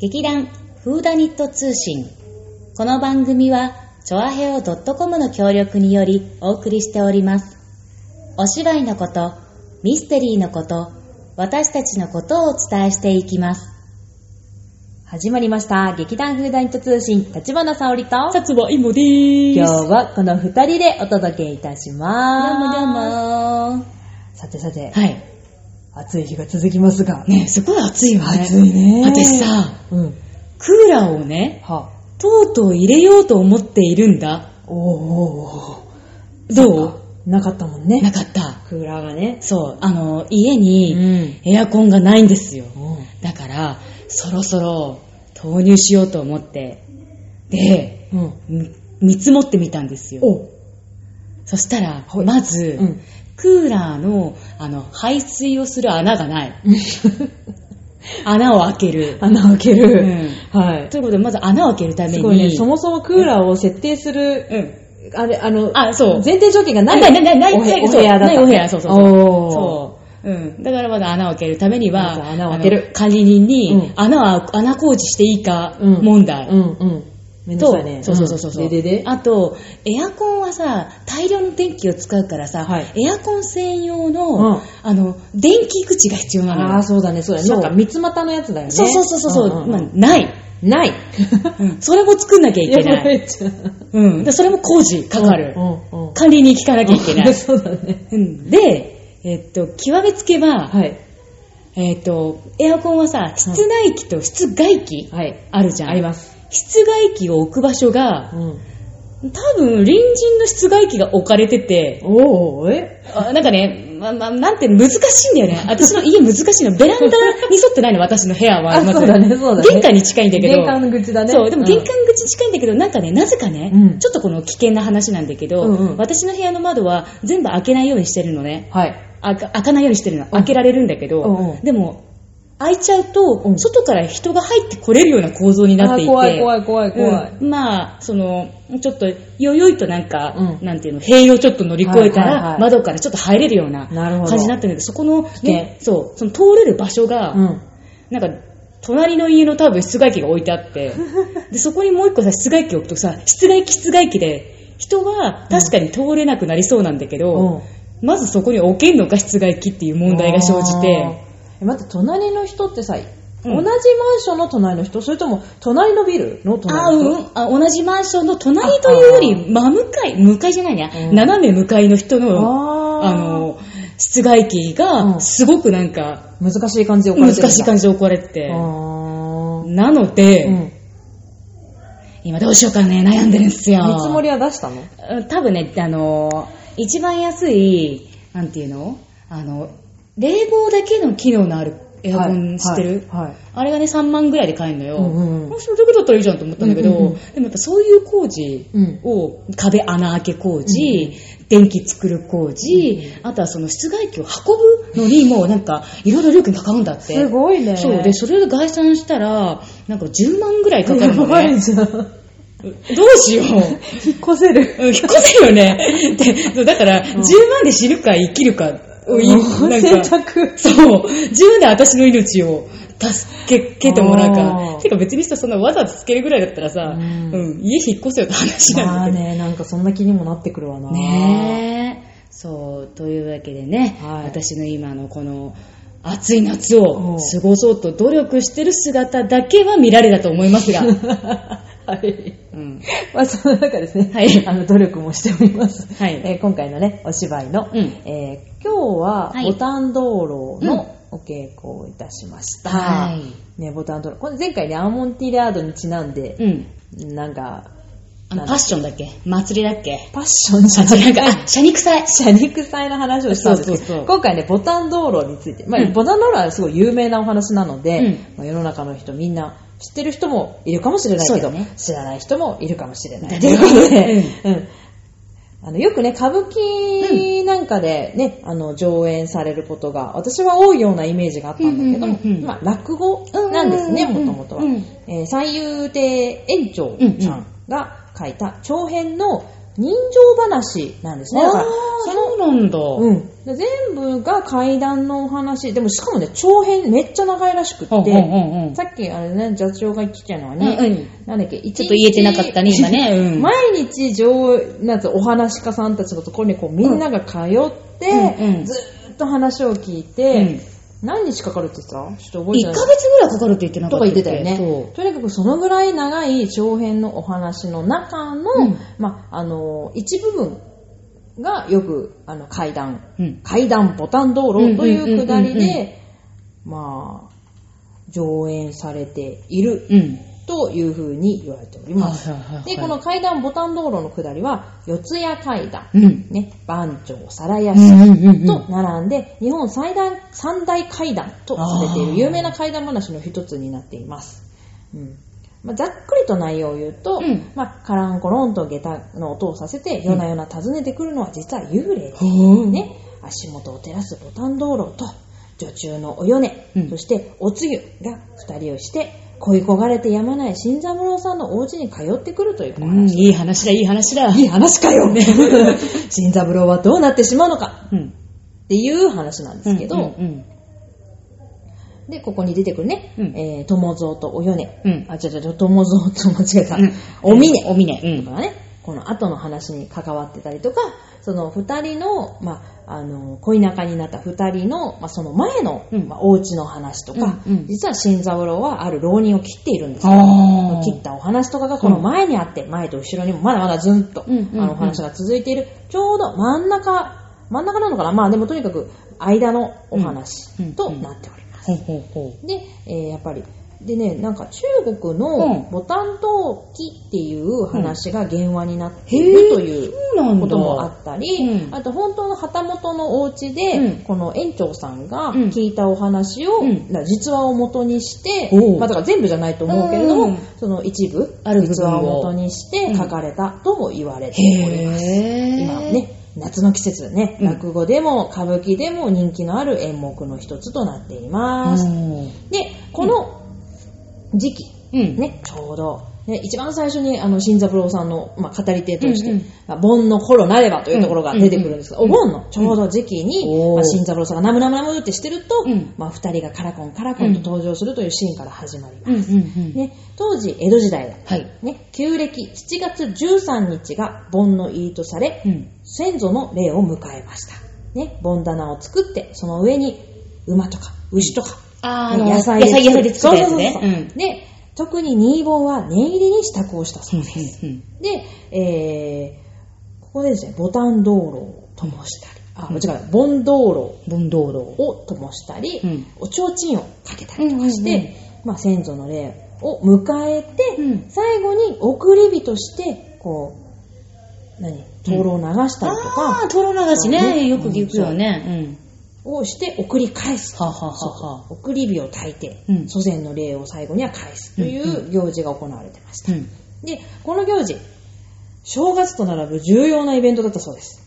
劇団フーダニット通信。この番組は、チョアヘオ .com の協力によりお送りしております。お芝居のこと、ミステリーのこと、私たちのことをお伝えしていきます。始まりました。劇団フーダニット通信、立花沙織と、さつばいもでー今日はこの二人でお届けいたします。どうもどうもさてさて、はい。暑い日が続きますが。ねすごい暑いわね。暑いね。私さ、うん。クーラーをね、はとうとう入れようと思っているんだ。おーおーどそうかなかったもんね。なかった。クーラーがね。そう、あの、家うにん。エアコンがないんですよ。うんだから、そろそろ投入しようと思って、で、うん。み見積もってみたんですよ。おそしたら、はいまず、うん。クーラーの、あの、排水をする穴がない。穴を開ける。穴を開けうる。ん。はい。ということで、まず穴を開けるために、すごいね。そもそもクーラーを設定する、うん。あれ、あの、あ、そう。前提条件がない。ない、ない、ない、ない、お部ないお部屋だった。ないお部屋、そうそうそう。そう。うん。だからまだ穴を開けるためには、穴を開ける管理人に、うん穴は、穴工事していいかうん問題。うんうん。めんどくと、さいね。そうそうそうそう。んででであと、エアコンはさ、大量の電気を使うからさ、はいエアコン専用の、うんあの、電気口が必要なのよ。ああ、そうだね、そうだね。そうなんか三つ股のやつだよね。そうそうそうそう、んんんまあ、ない。ない。うんそれも作んなきゃいけない。うん。でそれも工事かかる。うんうんうん。管理に聞かなきゃいけない。そうだね。うんで、えっと、極めつけば、はい。えっと、エアコンはさ、室内機と室外機はい。あるじゃん。あります。室外機を置く場所がう、ん。多分、隣人の室外機が置かれてて、おー、え？あなんかね、ま、ま、なんて難しいんだよね。私の家難しいの。ベランダに沿ってないの、私の部屋は。あまずそうだねそうだね玄関に近いんだけど。玄関口だね。そう、でもん玄関口近いんだけど、なんかね、なぜかね、うんちょっとこの危険な話なんだけど、うんうん私の部屋の窓は全部開けないようにしてるのね。はい。開かないようにしてるの。開けられるんだけど、うんうんでも、開いちゃうと、うん。外から人が入ってこれるような構造になっていて。怖い怖い怖い怖い。うん。まあ、その、ちょっと、よよいとなんか、うん。なんていうの、塀をちょっと乗り越えたら、はいはいはい。窓からちょっと入れるようななるほど。感じになってるんだけど、そこの、険。ね、そう、その通れる場所が、うん。なんか、隣の家の多分室外機が置いてあって、で、そこにもう一個さ、室外機置くとさ、室外機室外機で、人は確かに通れなくなりそうなんだけど、まずそこに置けんのか室外機っていう問題が生じて、え、待って、隣の人ってさ、うん。同じマンションの隣の人？それとも、隣のビルのあ、隣の人？うん、あ、同じマンションの隣というより、真向かい、向かいじゃないね、うん。斜め向かいの人の、あの、室外機うが、ん。すごくなんか、難しい感じで置か難れてるんだ。しい感じで置かれてて、なので、うん。今どうしようかね、悩んでるんですよ。見積もりは出したの？うん多分ね、あの、一番安い、なんていうの？あの、冷房だけの機能のあるエアコン知ってる、はい。はいあれがね、3万ぐらいで買えるのよ。うんうんうんあそれだけだったらいいじゃんと思ったんだけど、うんうんうんでもやっぱそういう工事うんを、壁穴開け工事、電気作る工事、あとはその室外機を運ぶのにもうなんか、いろいろ料金かかるんだって。すごいね。そう。で、それで概算したら、なんか10万ぐらいかかるのね。じゃん。どうしよう。引っ越せる。うん引っ越せるよね。で、だから、10万で死ぬか生きるかをい、なん選か、択。そう、10万で私の命を助けてもらうかあら。ーてか別にさ、そんなわざわざつけるぐらいだったらさ、ううんん、家引っ越せよって話まなんだけど。あね、なんかそんな気にもなってくるわな。ねえ。そう、というわけでね、はい私の今のこの、暑い夏をうん過ごそうと努力してる姿だけは見られたと思いますが。はい。うん、まあ、その中ですね、はい。あの、努力もしております。はい。えー今回のね、お芝居の、うん。えー今日ははい。ボタン道路のお稽古をいたしました。はい。ね、ボタン道路。これ前回ね、アーモンティレアードにちなんで、うん。なんか、パッションだっけ？祭りだっけ？パッションじゃなか、あ、シャニクサイ。車肉祭の話をしたんですけど、そうそうそう。今回ね、ボタン道路について、まあ、うん。ボタン道路はすごい有名なお話なので、うん。まあ、世の中の人みんな知ってる人もいるかもしれないけど、ね。知らない人もいるかもしれない。だということで、ううん。あのよくね、歌舞伎なんかでね、あの、上演されることが、私は多いようなイメージがあったんだけども、うんうんうんうん。まあ、落語なんですね、うんうんうんもともとは。三遊亭園長さんが書いた長編の人情話なんですね。だから、そのそうなんだ。うん。で全部が階段のお話。でもしかもね、長編めっちゃ長いらしくって、うんうんうんうんさっきあれね、座長が言ってたのはね、うんうんなんだっけ、一ちょっと言えてなかったね、今ね。うん。毎日上、なんお話家さんたちのところにこうみんなが通って、うんうんずーっと話を聞いて、何日かかるって言ってた？ちょっと覚えて1ない。ヶ月ぐらいかかるって言ってなかとったか言ってたよねそ。とにかくそのぐらい長い長編のお話の中の、うんまあ、あの、一部分がよく、あの、階段、う。うん。階段ボタン道路というくだりで、まあ、上演されているうん。というふうに言われております。はいはいはいはい。で、この階段ボタン道路の下りは、四谷階段、うん。ね、番町皿屋うんうん。うんうんと並んで、日本最大三大階段とされている有名な階段話の一つになっています。うん。まあ、ざっくりと内容を言うと、うん。まあ、カランコロンと下駄の音をさせて、夜な夜な訪ねてくるのは実は幽霊で、うんね、足元を照らすボタン道路と、女中のお米、うん。そしておつゆが二人をして、恋焦がれてやまない新三郎さんのお家に通ってくるというおうん、話。いい話だ、いい話だ。いい話かよ 新三郎はどうなってしまうのかうん。っていう話なんですけど、うんうんで、ここに出てくるね、うんえー、友蔵とお米。うんあ、違う違う、友蔵と間違えた。うんお峰。お峰。うん。とかね、この後の話に関わってたりとか、その二人の、まあ、あの、恋仲になった二人の、まあ、その前の、うん。まあ、お家の話とか、うんうん。実は新三郎はある浪人を切っているんですよ。切ったお話とかがこの前にあって、前と後ろにもまだまだずんと、うんうんうん。あのお話が続いている、ちょうど真ん中、真ん中なのかな？まあでもとにかく間のお話うんうんとなっております。で、えーやっぱり、でね、なんか中国うん。のボタン陶器っていう話が原話になっているということもあったり、うんあと本当の旗本のお家で、うん。この園長さんがうん。聞いたお話を、実話を元にして、まあだから全部じゃないと思うけれども、うん。その一部、実話を元にして書かれたとも言われております。今ね、夏の季節ね、うん。落語でも歌舞伎でも人気のある演目の一つとなっています。うん。で、この時期、うん。ね、ちょうど、ね、一番最初にあの新三郎さんの、まあ、語り手として、うんうんまあ盆の頃なればというところが出てくるんですが、うんお盆のちょうど時期に、うんまあ、新三郎さんがナムナムナムってしてると、うんまあ、二人がカラコンカラコンと登場するというシーンから始まります。うんうんうん。ね、当時、江戸時代だ。はい。ね、旧暦7月13日が盆の入りとされ、うん。先祖の霊を迎えました。ね、盆棚を作って、その上に馬とか牛とか、あの、ね野菜で作ったやつね。そうそうそうそうで、特に新盆は念入りに支度をしたそうです。うん。で、えー、ここでですね、ボタン道路を灯したり、あ、うん違う、盆道路盆道路。を灯したり、うんお提灯をかけたりとかして、うんうんうんまあ、先祖の霊を迎えて、うん最後に送り火として、こう、何、灯籠を流したりとかああ、トロ流し。ねよく聞くよね。をして送り返す。はあはあは送り火を焚いて、うん祖先の霊を最後には返すという行事が行われてました。うん。うん。で、この行事、正月と並ぶ重要なイベントだったそうです。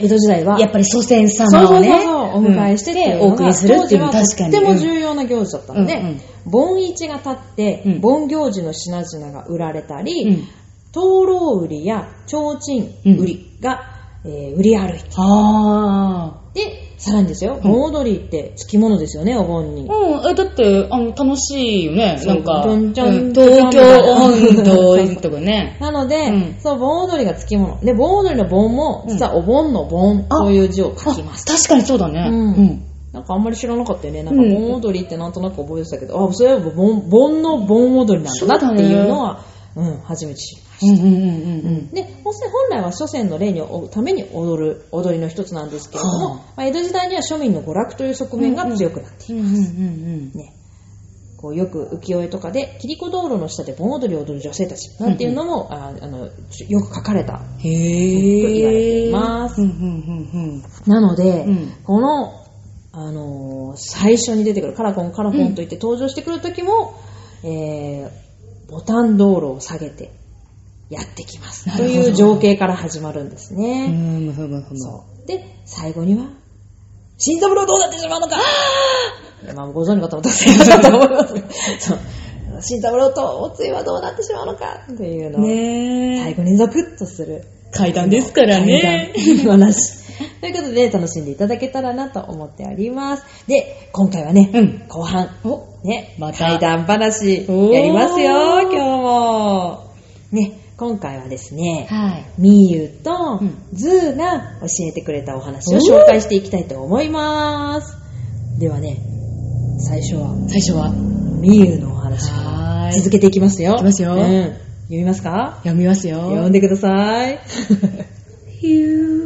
江戸時代は、やっぱり祖先そうそうそう様をね、そうお迎えしてってお送りするっていうのは確かに。とっても重要な行事だったので、うんうん盆市が立って、うん盆行事の品々が売られたり、うん灯籠売りや提灯売りが、えー売り歩いて、あで、さらにですよ、盆踊りって付き物ですよね、お盆にあ。。うん、え、だって、あの、楽しいよね。なんか、ちゃんうん東京温度とかね。なので、うんそう、盆踊りが付き物。で、盆踊りの盆も、実はお盆の盆という字を書きます。あ確かにそうだね。うんなんかあんまり知らなかったよね。なんかうん盆踊りってなんとなく覚えてたけど、あ、それは盆盆の盆踊りなんだなっていうのは、うん、初めて知りました。うんうんうんうんで、本来は祖先の霊に追うために踊る踊りの一つなんですけれども、はあまあ、江戸時代には庶民の娯楽という側面が強くなっている。うん。うんうんうんね。こうよく浮世絵とかで、切子道路の下で盆踊りを踊る女性たちなんていうのも、ああのよく書かれた。と言われていますうんうんうんなので、うんこの、あのー最初に出てくるカラコンカラコンと言って登場してくる時も、えー、ボタン道路を下げてやってきます。という情景から始まるんですうん。ね。うん、ふむふむ。そう。で、最後には、新三郎どうなってしまうのかまあ、ご存知の方もたくさんいらっしゃると思いますが、そう。慎太郎とおつゆはどうなってしまうのかっていうのを、ね最後にゾクッとする階段ですからね。怪談話。ということで、楽しんでいただけたらなと思っております。で、今回はね、うん後半、おね、また怪談話やりますよ、今日も。ね、今回はですね、はい。みゆとうんズーが教えてくれたお話を紹介していきたいと思います。ではね、最初は最初は、みゆのお話。続けていきますよ。いきますようん。読みますか？読みますよ。読んでください。ヒュ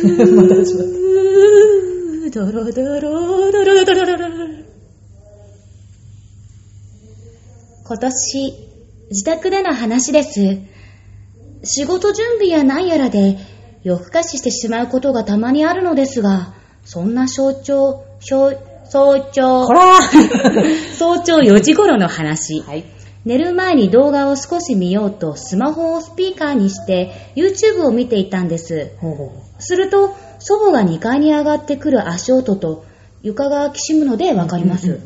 また始まっードロドロドロドロドロドロ今年、自宅での話です。仕事準備や何やらで夜更かししてしまうことがたまにあるのですが、そんな象徴、早早朝早朝4時頃の話。はい。寝る前に動画を少し見ようとスマホをスピーカーにして YouTube を見ていたんです。ほうほすると、祖母が2階に上がってくる足音と床がきしむのでわかります。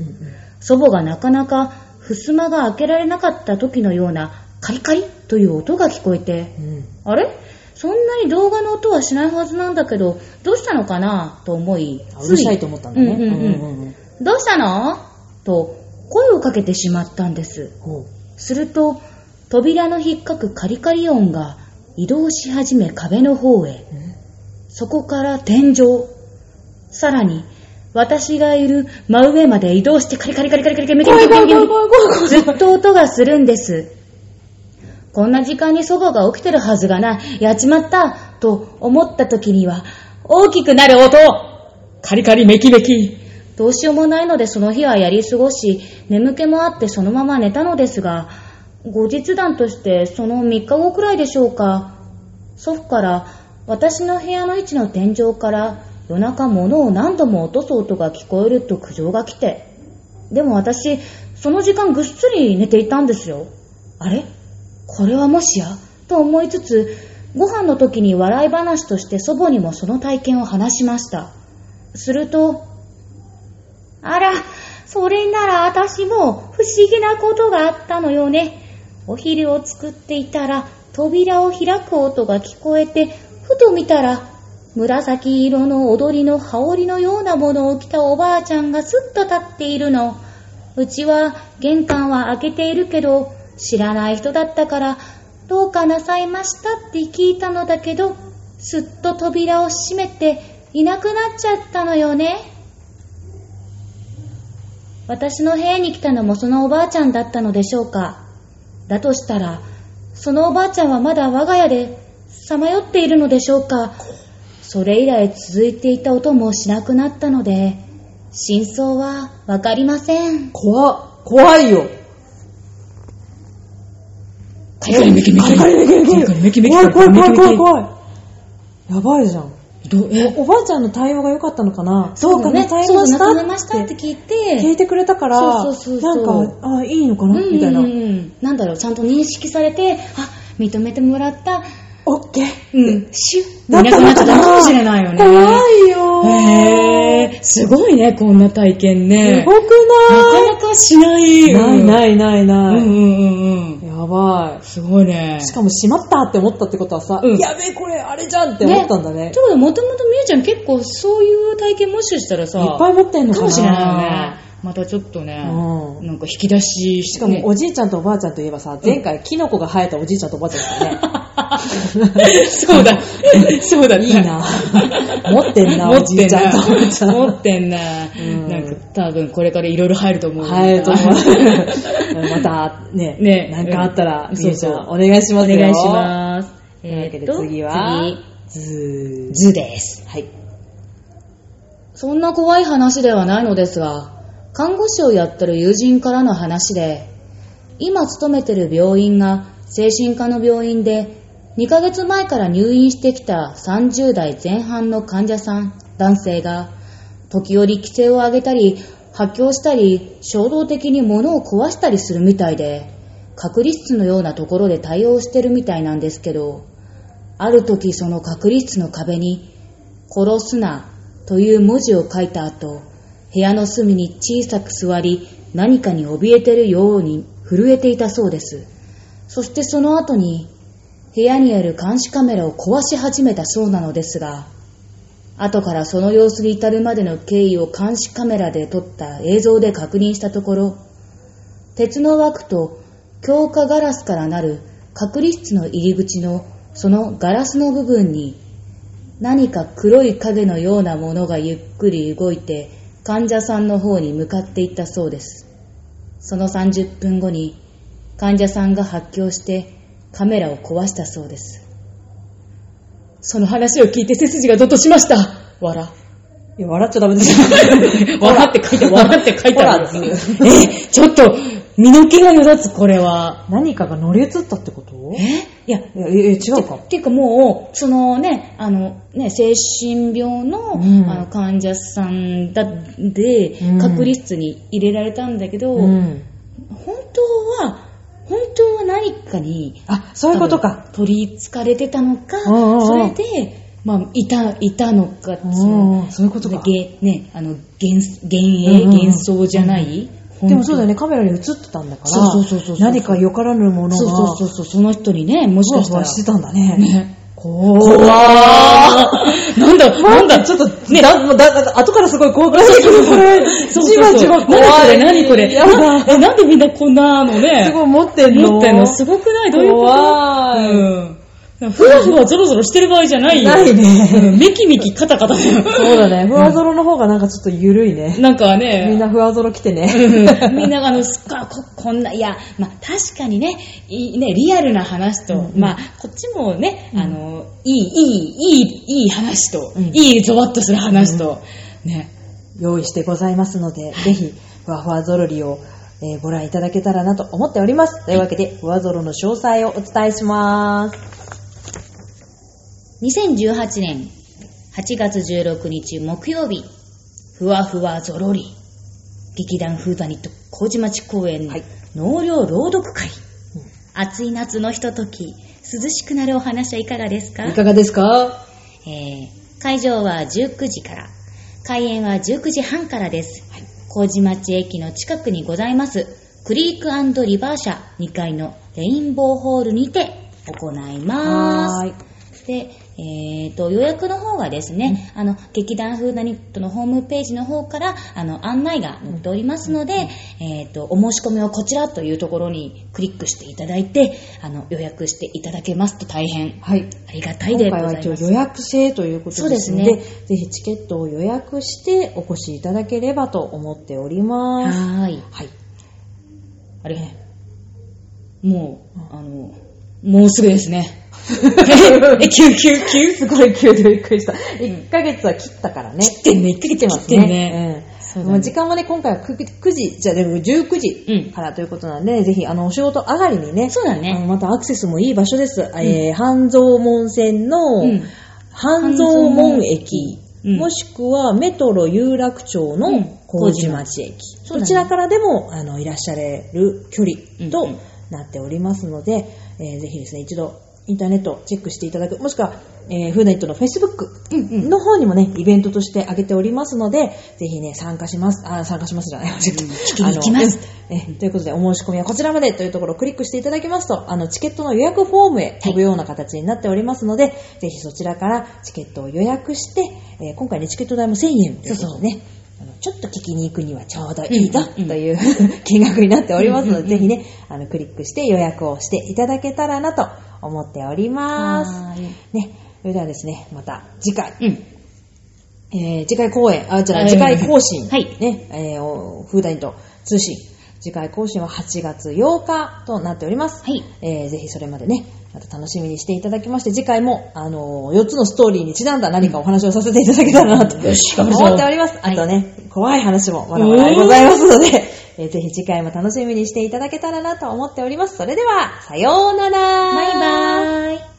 祖母がなかなか襖が開けられなかった時のようなカリカリという音が聞こえて、うんあれ？そんなに動画の音はしないはずなんだけど、どうしたのかな？と思い、あうるさいと思ったんだね。どうしたの？と声をかけてしまったんです。ほすると、扉の引っかくカリカリ音が移動し始め壁の方へ。そこから天井。さらに、私がいる真上まで移動してカリカリカリカリカリカリメキメキメキメキ怖い怖い怖い怖いずっと音がするんです。こんな時間に祖母が起きてるはずがない。やっちまった。と思った時には、大きくなる音カリカリメキメキどうしようもないのでその日はやり過ごし、眠気もあってそのまま寝たのですが、後日談としてその3日後くらいでしょうか、祖父から私の部屋の位置の天井から夜中物を何度も落とす音が聞こえると苦情が来て、でも私、その時間ぐっすり寝ていたんですよ。あれ？これはもしや？と思いつつ、ご飯の時に笑い話として祖母にもその体験を話しました。すると、あら、それなら私も不思議なことがあったのよね。お昼を作っていたら扉を開く音が聞こえて、ふと見たら紫色の踊りの羽織のようなものを着たおばあちゃんがすっと立っているの。うちは玄関は開けているけど、知らない人だったから、どうかなさいましたって聞いたのだけど、すっと扉を閉めていなくなっちゃったのよね。私の部屋に来たのもそのおばあちゃんだったのでしょうか。だとしたら、そのおばあちゃんはまだ我が家でさまよっているのでしょうか。それ以来続いていた音もしなくなったので、真相はわかりません。怖、怖いよ。カリカリメキメキ。カリカリメキメキ。カリカリメキメキ。怖い怖い怖い怖い。やばいじゃん。どえおおばあちゃんの対応が良かったのかな？そうかなそう、対応した？亡くなりましたって聞いて、聞いてくれたから、そうそうそうそうなんか、あ、いいのかな？みたいなうん。なんだろう、ちゃんと認識されて、あ、認めてもらった、オッケー。うん、シュッ、だいなくなっちゃったのかもしれないよね。怖いよへー、すごいね、こんな体験ね。すごくなかなかしない。ないないないないない。うんうんうんうん。やばすごいね。い。しかもしまったって思ったってことはさ、うんやべえこれあれじゃんって思ったんだね。ということで、もともとみゆちゃん結構そういう体験もしかしたらさ、いっぱい持ってんのかなかもしれないよね。またちょっとね、うんなんか引き出ししかもおじいちゃんとおばあちゃんといえばさ、前回キノコが生えたおじいちゃんとおばあちゃんだったね。そうだ。そうだった。いいな持ってんな、持おじいちゃんとおばあちゃん。持ってんな。うんなんか多分これからいろいろ入ると思う。はい、と思う。また、ね、ねなんかあったら、うお願いしますよ。お願いします。というわけでえーっと次は、次ズー。ズーです。はい。そんな怖い話ではないのですが、看護師をやってる友人からの話で、今勤めてる病院が精神科の病院で、2ヶ月前から入院してきた30代前半の患者さん、男性が、時折規制を上げたり、発狂したり、衝動的に物を壊したりするみたいで、隔離室のようなところで対応してるみたいなんですけど、ある時その隔離室の壁に、殺すなという文字を書いた後、部屋の隅に小さく座り、何かに怯えてるように震えていたそうです。そしてその後に部屋にある監視カメラを壊し始めたそうなのですが、後からその様子に至るまでの経緯を監視カメラで撮った映像で確認したところ、鉄の枠と強化ガラスからなる隔離室の入り口のそのガラスの部分に何か黒い影のようなものがゆっくり動いて患者さんの方に向かっていったそうです。その30分後に患者さんが発狂してカメラを壊したそうです。その話を聞いて背筋がどっとしました。笑。いや、笑っちゃダメですよ。笑って書いて、笑って書いてある。え、ちょっと、身の毛がよだつ、これは。何かが乗り移ったってこと？え？いや、違うか？っていうかもう、そのね、あの、ね、精神病の,、うん。あの患者さんだで、うん。隔離室に入れられたんだけど、うん。本当は、本当は何かに、あ、そういうことか。取り憑かれてたのか、うんうんうん。それで、まあ、いた、いたのか、そうんのうん。そういうことか。げね、あの、幻、幻影、幻想じゃない、でもそうだよね。ね、カメラに映ってたんだから、そうそうそうそう何かよからぬものが、そうそうそうそう、その人にね、もしかしたら。してたんだね。ね。怖なんだ、なんだ、ちょっと、ね、だ、だ、だ、後からすごい怖くなってくる、これ。そうそうそうじわじわ怖い。何これ？や何これだ。え、なんでみんなこんなのね。すごい持ってんの持ってんのすごくない？どういうこと？怖いうん。ふわふわゾロゾロしてる場合じゃないよ。ないねうんミキミキカタカタだよ。そうだね。ふわぞろの方がなんかちょっと緩いね。なんかね。みんなふわぞろ来てね。う んみんながあの、すっか、こ、こんな、いや、まあ、確かにね、いいね、リアルな話と、まあ、こっちもね、あの、いい、いい、いい、いい話と、うんいいゾワッとする話と、ね。用意してございますので、ぜひ、ふわふわぞろりを、えーご覧いただけたらなと思っております。というわけで、ふわぞろの詳細をお伝えします。2018年8月16日木曜日、ふわふわぞろり、劇団フーダニット麹町公演、はい。納涼朗読会、暑い夏のひととき、涼しくなるお話はいかがですか？いかがですか？えー会場は19時から、開演は19時半からです。麹町駅の近くにございます、クリークリバー社2階のレインボーホールにて行います。で、えーと、予約の方がですね、あの、劇団フーダニットのホームページの方から、あの、案内が載っておりますので、えーと、お申し込みはこちらというところにクリックしていただいて、あの、予約していただけますと大変はい。ありがたいで今ございます。回は予約制ということですので、そうでぜひチケットを予約してお越しいただければと思っております。はーい。はい。あれ？もう、あの、もうすぐですね。え、急急急？すごい急でびっくりした。1ヶ月は切ったからね。切ってんね、切ってます切ってんね。ね。時間はね、今回は 9, 9時、じゃあでも19うん。時からということなんで、ぜひあのお仕事上がりにね、そうだね。またアクセスもいい場所です。えー半蔵門線のうん。半蔵門駅、うん。もしくはメトロ有楽町うん。の麹町駅、そうだね。どちらからでもあのいらっしゃれる距離とうんうん。なっておりますので、えーぜひですね、一度インターネットチェックしていただく、もしくは、えーフーダニットの Facebook うんうん。の方にもね、イベントとして挙げておりますので、ぜひね、参加します。あ、参加しますじゃない。間違えた聞きに行きます。あのええということで、お申し込みはこちらまでというところをクリックしていただきますと、あの、チケットの予約フォームへ飛ぶような形になっておりますので、ぜひそちらからチケットを予約して、えー今回ね、チケット代も1000円ということでね、あのちょっと聞きに行くにはちょうどいいぞうんうんという 金額になっておりますので、うんうんうん。ぜひね、あの、クリックして予約をしていただけたらなと思っております。ね、それではですね、また次回、うん。えー次回公演、あ、じゃあはい次回更新、はいね、えーおフーダニット通信、次回更新は8月8日となっております。はい。えーぜひそれまでね、また楽しみにしていただきまして、次回も、あのー4つのストーリーにちなんだ何かお話をさせていただけたらなとよし頑張るぞ思っております。あとね、怖い話もまだまだございますので、えーぜひ次回も楽しみにしていただけたらなと思っております。それでは、さようならバイバーイ。